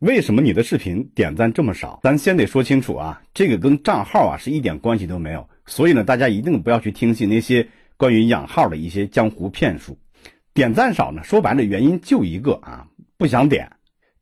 为什么你的视频点赞这么少？咱先得说清楚啊，这个跟账号啊是一点关系都没有。所以呢，大家一定不要去听信那些关于养号的一些江湖骗术。点赞少呢，说白了原因就一个啊，不想点。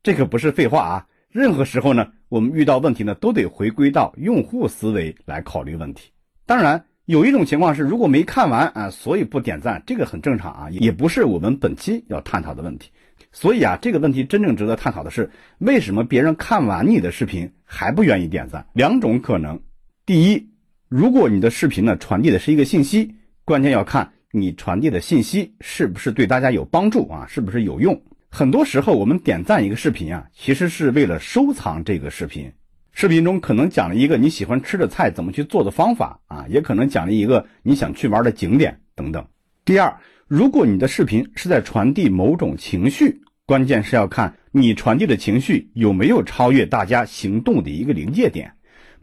这可不是废话啊。任何时候呢，我们遇到问题呢，都得回归到用户思维来考虑问题。当然，有一种情况是，如果没看完啊，所以不点赞，这个很正常啊，也不是我们本期要探讨的问题。所以啊，这个问题真正值得探讨的是，为什么别人看完你的视频还不愿意点赞？两种可能：第一，如果你的视频呢传递的是一个信息，关键要看你传递的信息是不是对大家有帮助啊，是不是有用。很多时候我们点赞一个视频啊，其实是为了收藏这个视频。视频中可能讲了一个你喜欢吃的菜怎么去做的方法啊，也可能讲了一个你想去玩的景点等等。第二，如果你的视频是在传递某种情绪。关键是要看你传递的情绪有没有超越大家行动的一个临界点，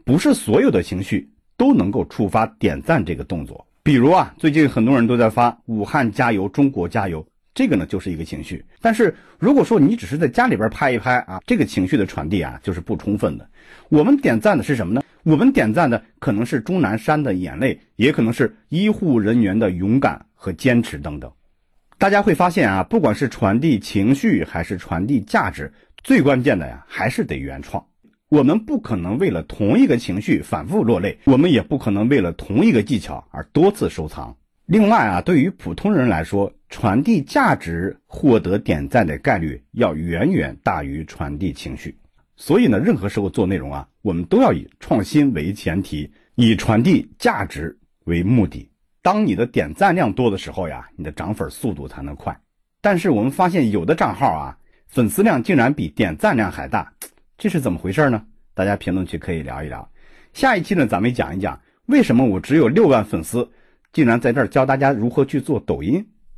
不是所有的情绪都能够触发点赞这个动作。比如啊，最近很多人都在发“武汉加油，中国加油”，这个呢就是一个情绪。但是如果说你只是在家里边拍一拍啊，这个情绪的传递啊就是不充分的。我们点赞的是什么呢？我们点赞的可能是钟南山的眼泪，也可能是医护人员的勇敢和坚持等等。大家会发现啊，不管是传递情绪还是传递价值，最关键的呀还是得原创。我们不可能为了同一个情绪反复落泪，我们也不可能为了同一个技巧而多次收藏。另外啊，对于普通人来说，传递价值获得点赞的概率要远远大于传递情绪。所以呢，任何时候做内容啊，我们都要以创新为前提，以传递价值为目的。当你的点赞量多的时候呀，你的涨粉速度才能快。但是我们发现有的账号啊，粉丝量竟然比点赞量还大，这是怎么回事呢？大家评论区可以聊一聊。下一期呢，咱们讲一讲为什么我只有六万粉丝，竟然在这儿教大家如何去做抖音。